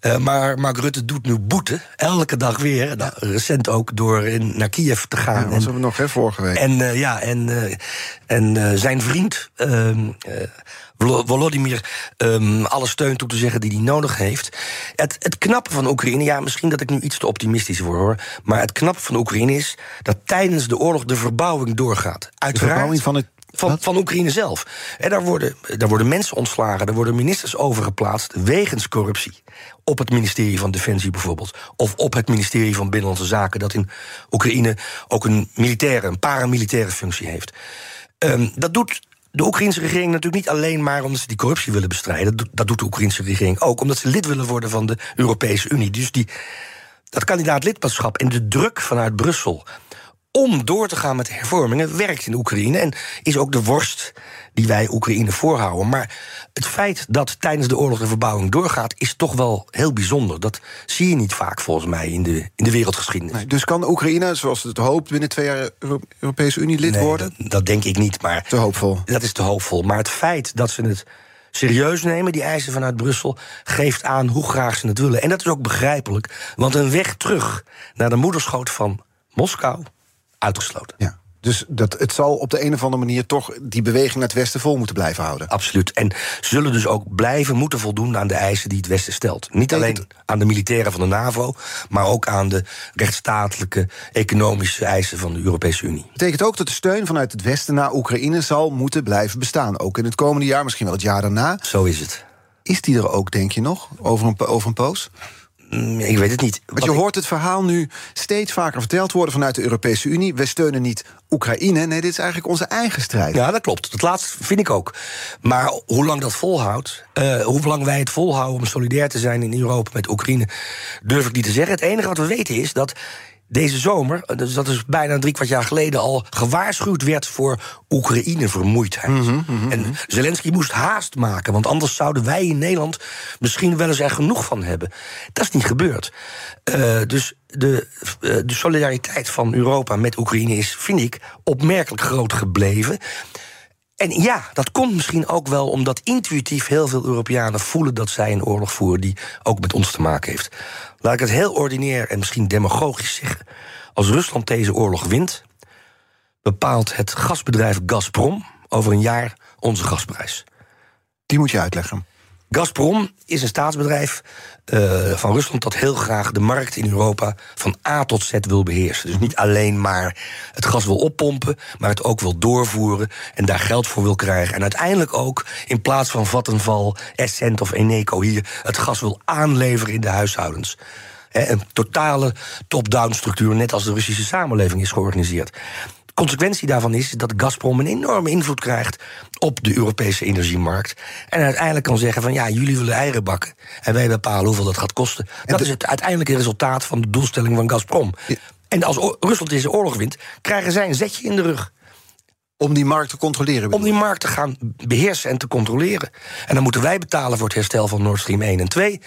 Eh, maar Mark Rutte doet nu boete, elke dag weer. Nou, recent ook door in, naar Kiev te gaan. Ja, dat hebben we nog, hè, vorige week. En, eh, ja, en, en zijn vriend, ehm, eh, Volodymyr, ehm, alle steun toe te zeggen die hij nodig heeft. Het, het knappe van Oekraïne, ja, misschien dat ik nu iets te optimistisch word hoor. Maar het knappe van Oekraïne is dat tijdens de oorlog de verbouwing doorgaat. de Uiteraard. verbouwing van het... Van, van Oekraïne zelf. En daar worden, daar worden mensen ontslagen, er worden ministers overgeplaatst wegens corruptie. Op het ministerie van Defensie bijvoorbeeld. Of op het ministerie van Binnenlandse Zaken, dat in Oekraïne ook een militaire, een paramilitaire functie heeft. Ehm, dat doet de Oekraïnse regering natuurlijk niet alleen maar omdat ze die corruptie willen bestrijden. Dat doet- de Oekraïnse regering ook omdat ze lid willen worden van de Europese Unie. Dus die, dat kandidaat lidmaatschap en de druk vanuit Brussel om door te gaan met hervormingen werkt in Oekraïne en is ook de worst die wij Oekraïne voorhouden. Maar het feit dat tijdens de oorlog de verbouwing doorgaat, is toch wel heel bijzonder. Dat zie je niet vaak volgens mij in de, in de wereldgeschiedenis. Nee, dus kan Oekraïne, zoals het hoopt, binnen twee jaar Euro- Europese Unie lid Nee, worden? Dat, dat denk ik niet, maar Te hoopvol. dat is te hoopvol. Maar het feit dat ze het serieus nemen, die eisen vanuit Brussel, geeft aan hoe graag ze het willen. En dat is ook begrijpelijk, want een weg terug naar de moederschoot van Moskou, uitgesloten. Ja. Dus dat, het zal op de een of andere manier toch die beweging naar het westen vol moeten blijven houden. Absoluut. En zullen dus ook blijven moeten voldoen aan de eisen die het Westen stelt. Niet alleen aan de militairen van de NAVO, maar ook aan de rechtsstatelijke, economische eisen van de Europese Unie. Betekent ook dat de steun vanuit het Westen naar Oekraïne zal moeten blijven bestaan. Ook in het komende jaar, misschien wel het jaar daarna. Zo is het. Is die er ook, denk je nog, over een, over een poos? Mm, ik weet het niet. Want je hoort het verhaal nu steeds vaker verteld worden vanuit de Europese Unie. We steunen niet Oekraïne. Nee, dit is eigenlijk onze eigen strijd. Ja, dat klopt. Dat laatste vind ik ook. Maar hoe lang dat volhoudt, uh, hoe lang wij het volhouden om solidair te zijn in Europa met Oekraïne, durf ik niet te zeggen. Het enige wat we weten is dat deze zomer, dus dat is bijna drie kwart jaar geleden al, gewaarschuwd werd voor Oekraïne-vermoeidheid. Mhm, mhm, en mhm. Zelensky moest haast maken, want anders zouden wij in Nederland misschien wel eens er genoeg van hebben. Dat is niet gebeurd. Uh, dus de, uh, de solidariteit van Europa met Oekraïne is, vind ik, opmerkelijk groot gebleven. En ja, dat komt misschien ook wel omdat intuïtief heel veel Europeanen voelen dat zij een oorlog voeren die ook met ons te maken heeft. Laat ik het heel ordinair en misschien demagogisch zeggen. Als Rusland deze oorlog wint, bepaalt het gasbedrijf Gazprom over een jaar onze gasprijs. Die moet je uitleggen. Gazprom is een staatsbedrijf uh, van Rusland dat heel graag de markt in Europa van A tot Z wil beheersen. Dus niet alleen maar het gas wil oppompen, maar het ook wil doorvoeren en daar geld voor wil krijgen. En uiteindelijk ook in plaats van Vattenval, Essent of Eneco hier het gas wil aanleveren in de huishoudens. een totale top-down structuur, net als de Russische samenleving is georganiseerd consequentie daarvan is dat Gazprom een enorme invloed krijgt op de Europese energiemarkt. En uiteindelijk kan zeggen van ja, jullie willen eieren bakken. En wij bepalen hoeveel dat gaat kosten. dat is het uiteindelijke resultaat van de doelstelling van Gazprom. En als Rusland deze oorlog wint, krijgen zij een zetje in de rug. Om die markt te controleren? Om die markt te gaan beheersen en te controleren. En dan moeten wij betalen voor het herstel van Nord Stream 1 en 2.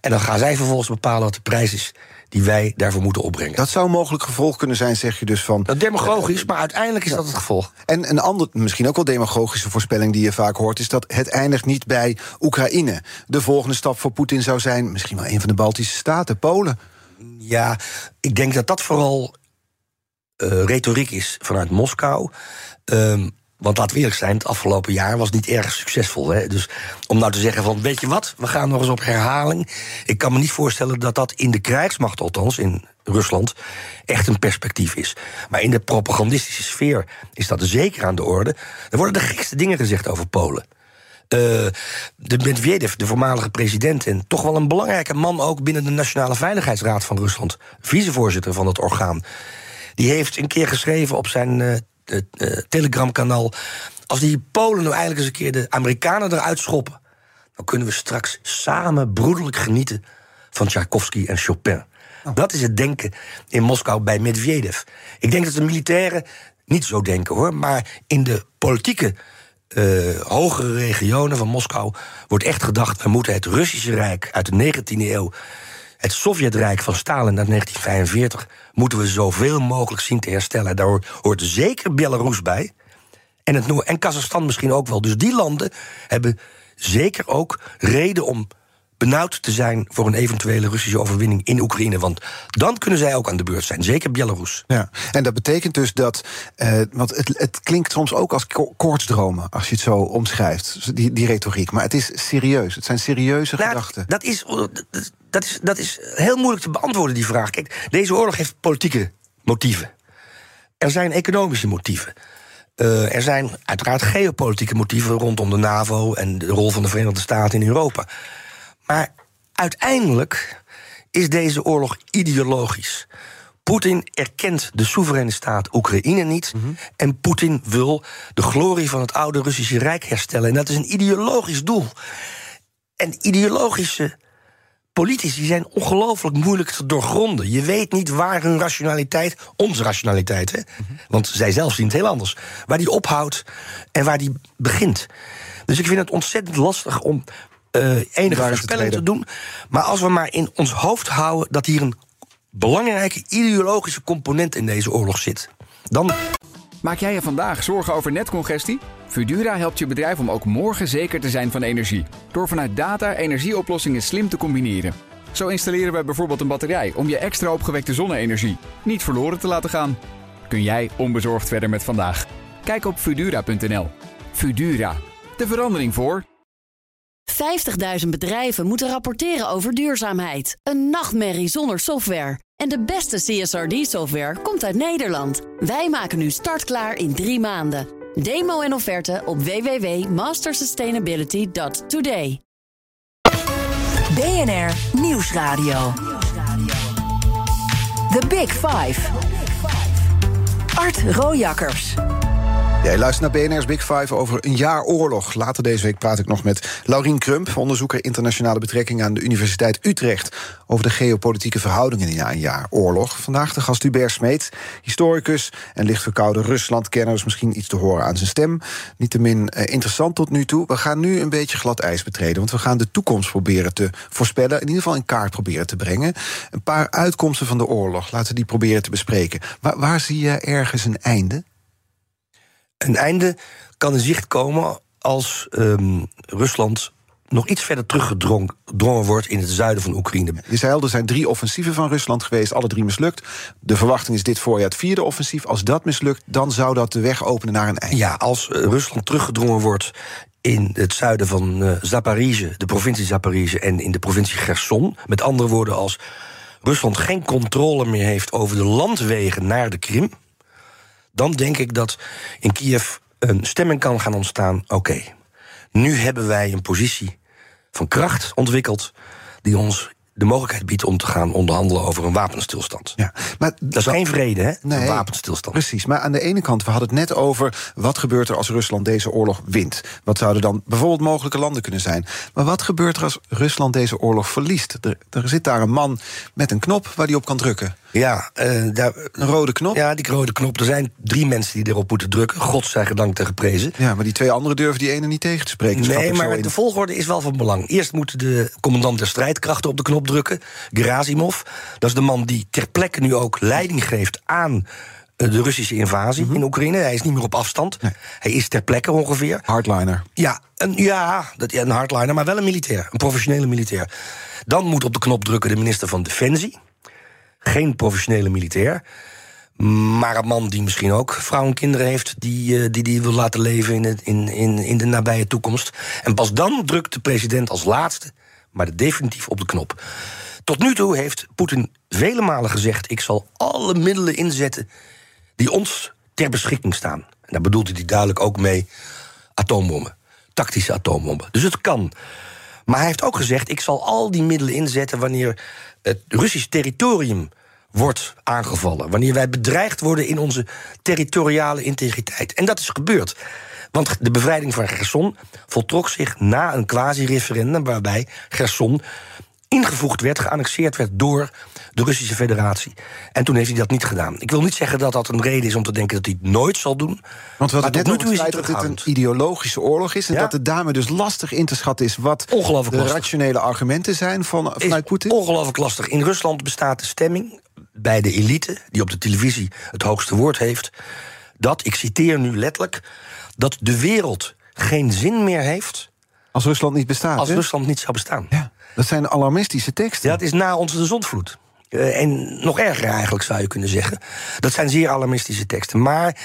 En dan gaan zij vervolgens bepalen wat de prijs is die wij daarvoor moeten opbrengen. Dat zou een mogelijk gevolg kunnen zijn, zeg je dus van. Dat demagogisch, maar uiteindelijk is dat het gevolg. En een ander, misschien ook wel demagogische voorspelling die je vaak hoort, is dat het eindigt niet bij Oekraïne. De volgende stap voor Poetin zou zijn misschien wel een van de Baltische staten, Polen. Ja, ik denk dat dat vooral uh, retoriek is vanuit Moskou. Um, want laat we eerlijk zijn, het afgelopen jaar was niet erg succesvol. Hè? Dus om nou te zeggen van, weet je wat, we gaan nog eens op herhaling. Ik kan me niet voorstellen dat dat in de krijgsmacht, althans in Rusland, echt een perspectief is. Maar in de propagandistische sfeer is dat zeker aan de orde. Er worden de gekste dingen gezegd over Polen. Uh, de Medvedev, de voormalige president, en toch wel een belangrijke man ook binnen de Nationale Veiligheidsraad van Rusland, vicevoorzitter van het orgaan, die heeft een keer geschreven op zijn uh, Telegram-kanaal. Als die Polen nou eigenlijk eens een keer de Amerikanen eruit schoppen, dan kunnen we straks samen broederlijk genieten van Tchaikovsky en Chopin. Oh. Dat is het denken in Moskou bij Medvedev. Ik denk dat de militairen niet zo denken hoor, maar in de politieke uh, hogere regionen van Moskou wordt echt gedacht: we moeten het Russische Rijk uit de 19e eeuw het Sovjetrijk van Stalin uit 1945 moeten we zoveel mogelijk zien te herstellen. Daar hoort zeker Belarus bij. En, het en Kazachstan misschien ook wel. Dus die landen hebben zeker ook reden om benauwd te zijn voor een eventuele Russische overwinning in Oekraïne. Want dan kunnen zij ook aan de beurt zijn, zeker Belarus. Ja, en dat betekent dus dat. Uh, want het, het klinkt soms ook als ko koortsdromen, als je het zo omschrijft, die, die retoriek. Maar het is serieus. Het zijn serieuze nou, gedachten. Dat is, dat, is, dat is heel moeilijk te beantwoorden, die vraag. Kijk, deze oorlog heeft politieke motieven. Er zijn economische motieven. Uh, er zijn uiteraard geopolitieke motieven rondom de NAVO en de rol van de Verenigde Staten in Europa. Maar uiteindelijk is deze oorlog ideologisch. Poetin erkent de soevereine staat Oekraïne niet. Mhm. En Poetin wil de glorie van het oude Russische Rijk herstellen. En dat is een ideologisch doel. En ideologische politici zijn ongelooflijk moeilijk te doorgronden. Je weet niet waar hun rationaliteit, onze rationaliteit, hè, mhm. want zij zelf zien het heel anders, waar die ophoudt en waar die begint. Dus ik vind het ontzettend lastig om uh, enige voorspelling te doen. Maar als we maar in ons hoofd houden dat hier een belangrijke ideologische component in deze oorlog zit, dan. Maak jij je vandaag zorgen over netcongestie? Fudura helpt je bedrijf om ook morgen zeker te zijn van energie. Door vanuit data energieoplossingen slim te combineren. Zo installeren we bijvoorbeeld een batterij om je extra opgewekte zonne-energie niet verloren te laten gaan. kun jij onbezorgd verder met vandaag. Kijk op Fudura.nl. Fudura, de verandering voor. 50.000 bedrijven moeten rapporteren over duurzaamheid. Een nachtmerrie zonder software. En de beste CSRD-software komt uit Nederland. Wij maken nu startklaar in drie maanden. Demo en offerte op www.mastersustainability.today. BNR Nieuwsradio. The Big Five. Art Rojakkers. Jij luistert naar BNR's Big Five over een jaar oorlog. Later deze week praat ik nog met Laurien Krump, onderzoeker internationale betrekkingen aan de Universiteit Utrecht, over de geopolitieke verhoudingen in een jaar oorlog. Vandaag de gast Hubert Smeet, historicus en licht verkoude Ruslandkenner, dus misschien iets te horen aan zijn stem. Niettemin eh, interessant tot nu toe. We gaan nu een beetje glad ijs betreden, want we gaan de toekomst proberen te voorspellen, in ieder geval in kaart proberen te brengen. Een paar uitkomsten van de oorlog, laten we die proberen te bespreken. Waar, waar zie je ergens een einde? Een einde kan in zicht komen als ehm, Rusland nog iets verder teruggedrongen wordt in het zuiden van Oekraïne. Je zei al, er zijn drie offensieven van Rusland geweest, alle drie mislukt. De verwachting is dit voorjaar het vierde offensief. Als dat mislukt, dan zou dat de weg openen naar een einde. Ja, als eh, Rusland teruggedrongen wordt in het zuiden van uh, de provincie Zaporizhzhia en in de provincie Gerson. Met andere woorden, als Rusland geen controle meer heeft over de landwegen naar de Krim dan denk ik dat in Kiev een stemming kan gaan ontstaan. Oké, nu hebben wij een positie van kracht ontwikkeld die ons de mogelijkheid biedt om te gaan onderhandelen over een wapenstilstand. Ja, maar dat is geen vrede, hè? Nee, een wapenstilstand. Precies, maar aan de ene kant, we hadden het net over wat gebeurt er als Rusland deze oorlog wint. Wat zouden dan bijvoorbeeld mogelijke landen kunnen zijn? Maar wat gebeurt er als Rusland deze oorlog verliest? Er, er zit daar een man met een knop waar hij op kan drukken. Ja, uh, daar, een rode knop? Ja, die rode knop. Er zijn drie mensen die erop moeten drukken. God zij gedankt en geprezen. Ja, maar die twee anderen durven die ene niet tegen te spreken. Nee, maar de volgorde is wel van belang. Eerst moet de commandant der strijdkrachten op de knop drukken. Gerasimov. Dat is de man die ter plekke nu ook leiding geeft aan eh, de Russische invasie mhm. in Oekraïne. Hij is niet meer op afstand. Hij is ter plekke ongeveer. Hardliner. Ja, een, ja, dat, ja, een hardliner, maar wel een militair. Een professionele militair. Dan moet op de knop drukken de minister van Defensie. Geen professionele militair. Maar een man die misschien ook vrouwen en kinderen heeft... die, uh, die, die wil laten leven in, het, in, in, in de nabije toekomst. En pas dan drukt de president als laatste... maar definitief op de knop. Tot nu toe heeft Poetin vele malen gezegd... ik zal alle middelen inzetten die ons ter beschikking staan. En daar bedoelt hij duidelijk ook mee atoombommen. Tactische atoombommen. Dus het kan. Maar hij heeft ook gezegd: ik zal al die middelen inzetten wanneer het Russisch territorium wordt aangevallen. Wanneer wij bedreigd worden in onze territoriale integriteit. En dat is gebeurd. Want de bevrijding van Gerson voltrok zich na een quasi-referendum waarbij Gerson ingevoegd werd, geannexeerd werd door de Russische Federatie. En toen heeft hij dat niet gedaan. Ik wil niet zeggen dat dat een reden is om te denken dat hij het nooit zal doen. Want we hadden net over het feit dat dit een ideologische oorlog is... en dat het daarmee dus lastig in te schatten is... wat de rationele argumenten zijn van, vanuit Poetin? Ongelooflijk lastig. In Rusland bestaat de stemming bij de elite... die op de televisie het hoogste woord heeft... dat, ik citeer nu letterlijk... dat de wereld geen zin meer heeft... Als Rusland niet bestaat. Als Rusland niet zou bestaan. Ja. Dat zijn alarmistische teksten. Ja, het is na onze de zondvloed. Uh, en nog erger eigenlijk, zou je kunnen zeggen. Dat zijn zeer alarmistische teksten. Maar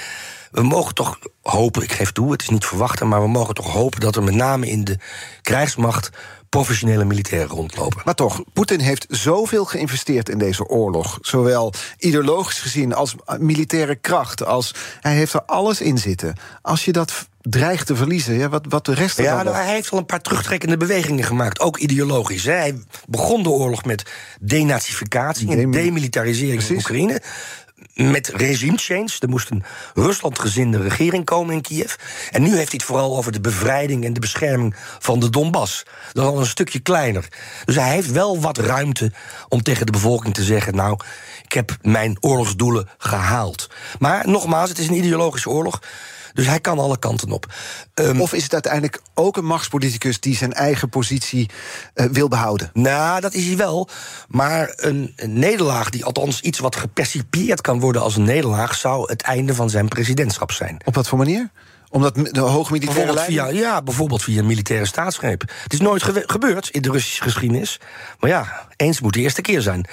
we mogen toch hopen, ik geef toe, het is niet verwachten... maar we mogen toch hopen dat er met name in de krijgsmacht professionele militairen rondlopen. Maar toch, Poetin heeft zoveel geïnvesteerd in deze oorlog. Zowel ideologisch gezien als militaire kracht. Als, hij heeft er alles in zitten. Als je dat dreigt te verliezen, ja, wat, wat de rest Ja, nou, hij heeft al een paar terugtrekkende bewegingen gemaakt, ook ideologisch. Hè. Hij begon de oorlog met denazificatie en demilitarisering van Oekraïne met regime change. Er moest een Ruslandgezinde regering komen in Kiev. En nu heeft hij het vooral over de bevrijding en de bescherming van de Donbass. Dat is al een stukje kleiner. Dus hij heeft wel wat ruimte om tegen de bevolking te zeggen: Nou, ik heb mijn oorlogsdoelen gehaald. Maar nogmaals, het is een ideologische oorlog. Dus hij kan alle kanten op. Um, of is het uiteindelijk ook een machtspoliticus die zijn eigen positie uh, wil behouden? Nou, dat is hij wel. Maar een, een, nederlaag, die althans iets wat gepercipieerd kan worden als een nederlaag, zou het einde van zijn presidentschap zijn. Op wat voor manier? Omdat de hoge militaire via, Ja, bijvoorbeeld via een militaire staatsgreep. Het is nooit gebeurd in de Russische geschiedenis. Maar ja, eens moet de eerste keer zijn.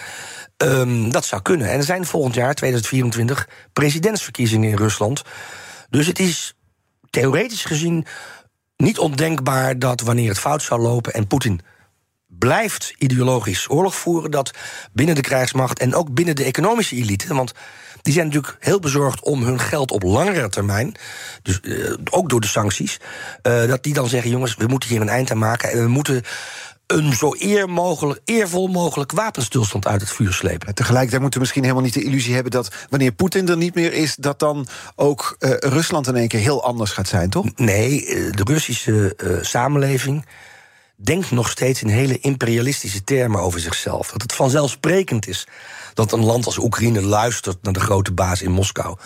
Ehm, dat zou kunnen. En er zijn volgend jaar, 2024, presidentsverkiezingen in Rusland. Dus het is theoretisch gezien niet ondenkbaar dat wanneer het fout zou lopen en Poetin blijft ideologisch oorlog voeren, dat binnen de krijgsmacht en ook binnen de economische elite, want die zijn natuurlijk heel bezorgd om hun geld op langere termijn, dus uh, ook door de sancties, uh, dat die dan zeggen: jongens, we moeten hier een eind aan maken en we moeten een zo eer mogelijk, eervol mogelijk wapenstilstand uit het vuur slepen. Tegelijkertijd moeten we misschien helemaal niet de illusie hebben dat wanneer Poetin er niet meer is, dat dan ook uh, Rusland in één keer heel anders gaat zijn, toch? Nee, de Russische uh, samenleving denkt nog steeds in hele imperialistische termen over zichzelf. Dat het vanzelfsprekend is dat een land als Oekraïne luistert naar de grote baas in Moskou.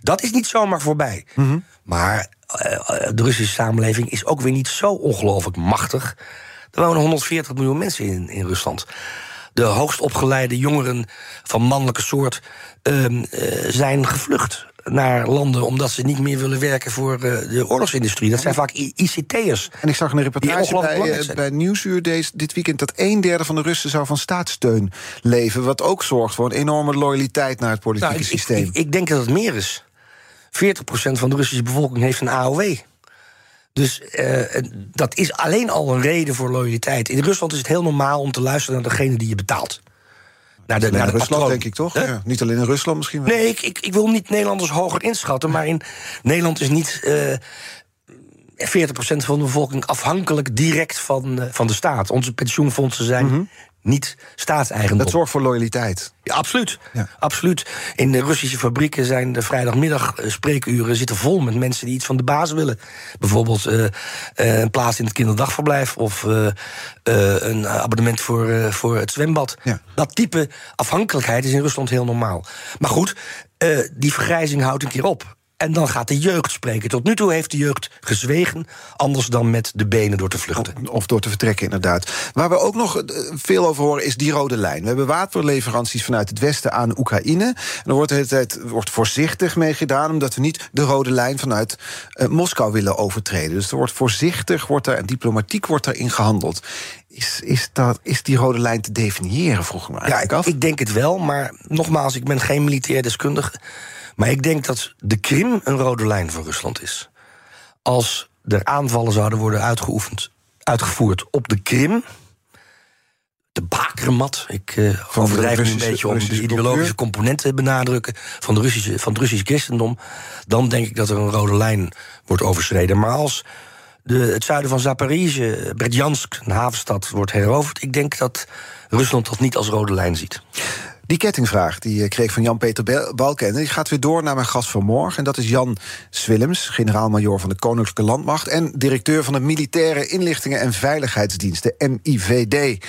Dat is niet zomaar voorbij. Mm -hmm. Maar uh, de Russische samenleving is ook weer niet zo ongelooflijk machtig. Er wonen 140 miljoen mensen in, in Rusland. De hoogst opgeleide jongeren van mannelijke soort uh, uh, zijn gevlucht naar landen omdat ze niet meer willen werken voor uh, de oorlogsindustrie. Dat zijn vaak ICT'ers. En ik zag een reportage bij, uh, bij Nieuwsuur deze, dit weekend... dat een derde van de Russen zou van staatssteun leven... wat ook zorgt voor een enorme loyaliteit naar het politieke nou, ik, systeem. Ik, ik, ik, denk dat het meer is. 40% van de Russische bevolking heeft een AOW. Dus uh, dat is alleen al een reden voor loyaliteit. In Rusland is het heel normaal om te luisteren naar degene die je betaalt. Naar de, naar de Rusland, patroon. denk ik toch? Huh? Ja, niet alleen in Rusland misschien wel. Nee, ik, ik, ik, wil niet Nederlanders hoger inschatten, maar in Nederland is niet. Uh, 40% van de bevolking afhankelijk direct van, uh, van de staat. Onze pensioenfondsen zijn mm -hmm. Niet staatseigendom. Dat zorgt voor loyaliteit. Ja, absoluut. Ja. absoluut. In de Russische fabrieken zijn de vrijdagmiddag spreekuren zitten vol met mensen die iets van de baas willen. Bijvoorbeeld uh, uh, een plaats in het kinderdagverblijf of uh, een abonnement voor, voor het zwembad. Ja. Dat type afhankelijkheid is in Rusland heel normaal. Maar goed, die vergrijzing houdt een keer op. En dan gaat de jeugd spreken. Tot nu toe heeft de jeugd gezwegen, anders dan met de benen door te vluchten. Of door te vertrekken, inderdaad. Waar we ook nog veel over horen, is die rode lijn. We hebben waterleveranties vanuit het westen aan Oekraïne. En er wordt de hele tijd wordt voorzichtig mee gedaan, omdat we niet de rode lijn vanuit uh, Moskou willen overtreden. Dus er wordt voorzichtig, wordt er, en diplomatiek wordt daarin gehandeld. Is, is, dat, is die rode lijn te definiëren, vroeg me eigenlijk ja, af. Ik denk het wel, maar nogmaals, ik ben geen militair deskundige. Maar ik denk dat de Krim een rode lijn voor Rusland is. Als er aanvallen zouden worden uitgeoefend, uitgevoerd op de Krim. De bakermat. Ik uh, overdrijf nu een beetje om de ideologische componenten te benadrukken van, de Russische, van het Russisch christendom. Dan denk ik dat er een rode lijn wordt overschreden. Maar als de, het zuiden van Zaporizhzhia, Berdjansk, een havenstad, wordt heroverd. Ik denk dat Rusland dat niet als rode lijn ziet. Die kettingvraag die ik kreeg van Jan-Peter Balken. Die gaat weer door naar mijn gast van morgen. En dat is Jan Swillems, generaal-majoor van de Koninklijke Landmacht... en directeur van de Militaire Inlichtingen en Veiligheidsdienst, de MIVD. Ik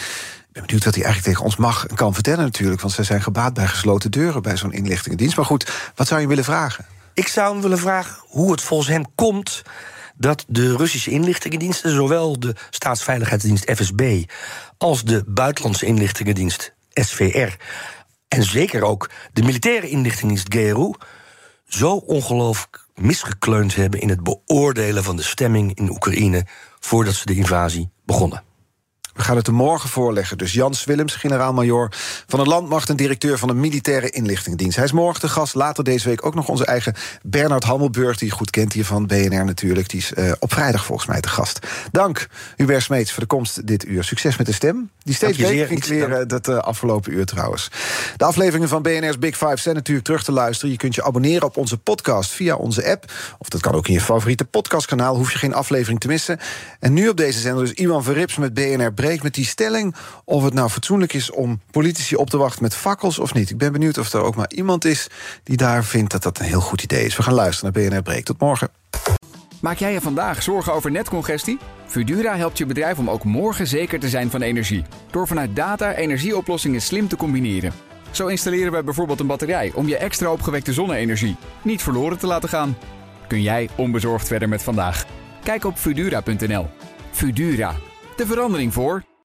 ben benieuwd wat hij eigenlijk tegen ons mag en kan vertellen natuurlijk... want zij zijn gebaat bij gesloten deuren bij zo'n inlichtingendienst. Maar goed, wat zou je willen vragen? Ik zou hem willen vragen hoe het volgens hem komt dat de Russische inlichtingendiensten, zowel de staatsveiligheidsdienst FSB als de buitenlandse inlichtingendienst SVR, en zeker ook de militaire inlichtingendienst GRU, zo ongelooflijk misgekleund hebben in het beoordelen van de stemming in Oekraïne voordat ze de invasie begonnen. We gaan het er morgen voorleggen. Dus Jans Willems, generaal-majoor van de Landmacht... en directeur van de Militaire Inlichtingendienst. Hij is morgen de gast. Later deze week ook nog onze eigen Bernard Hammelburg... die je goed kent hier van BNR natuurlijk. Die is uh, op vrijdag volgens mij de gast. Dank, Hubert Smeets, voor de komst dit uur. Succes met de stem. Die steeds beter ging leren dat uh, afgelopen uur trouwens. De afleveringen van BNR's Big Five zijn natuurlijk terug te luisteren. Je kunt je abonneren op onze podcast via onze app. Of dat kan ook in je favoriete podcastkanaal. Hoef je geen aflevering te missen. En nu op deze zender is Iwan Verrips met BNR breekt met die stelling of het nou fatsoenlijk is om politici op te wachten met fakkels of niet. Ik ben benieuwd of er ook maar iemand is die daar vindt dat dat een heel goed idee is. We gaan luisteren naar BNR Breek. Tot morgen. Maak jij je vandaag zorgen over netcongestie? Fudura helpt je bedrijf om ook morgen zeker te zijn van energie. Door vanuit data energieoplossingen slim te combineren. Zo installeren we bijvoorbeeld een batterij om je extra opgewekte zonne-energie niet verloren te laten gaan. Kun jij onbezorgd verder met vandaag? Kijk op Fudura.nl. Fudura, de verandering voor.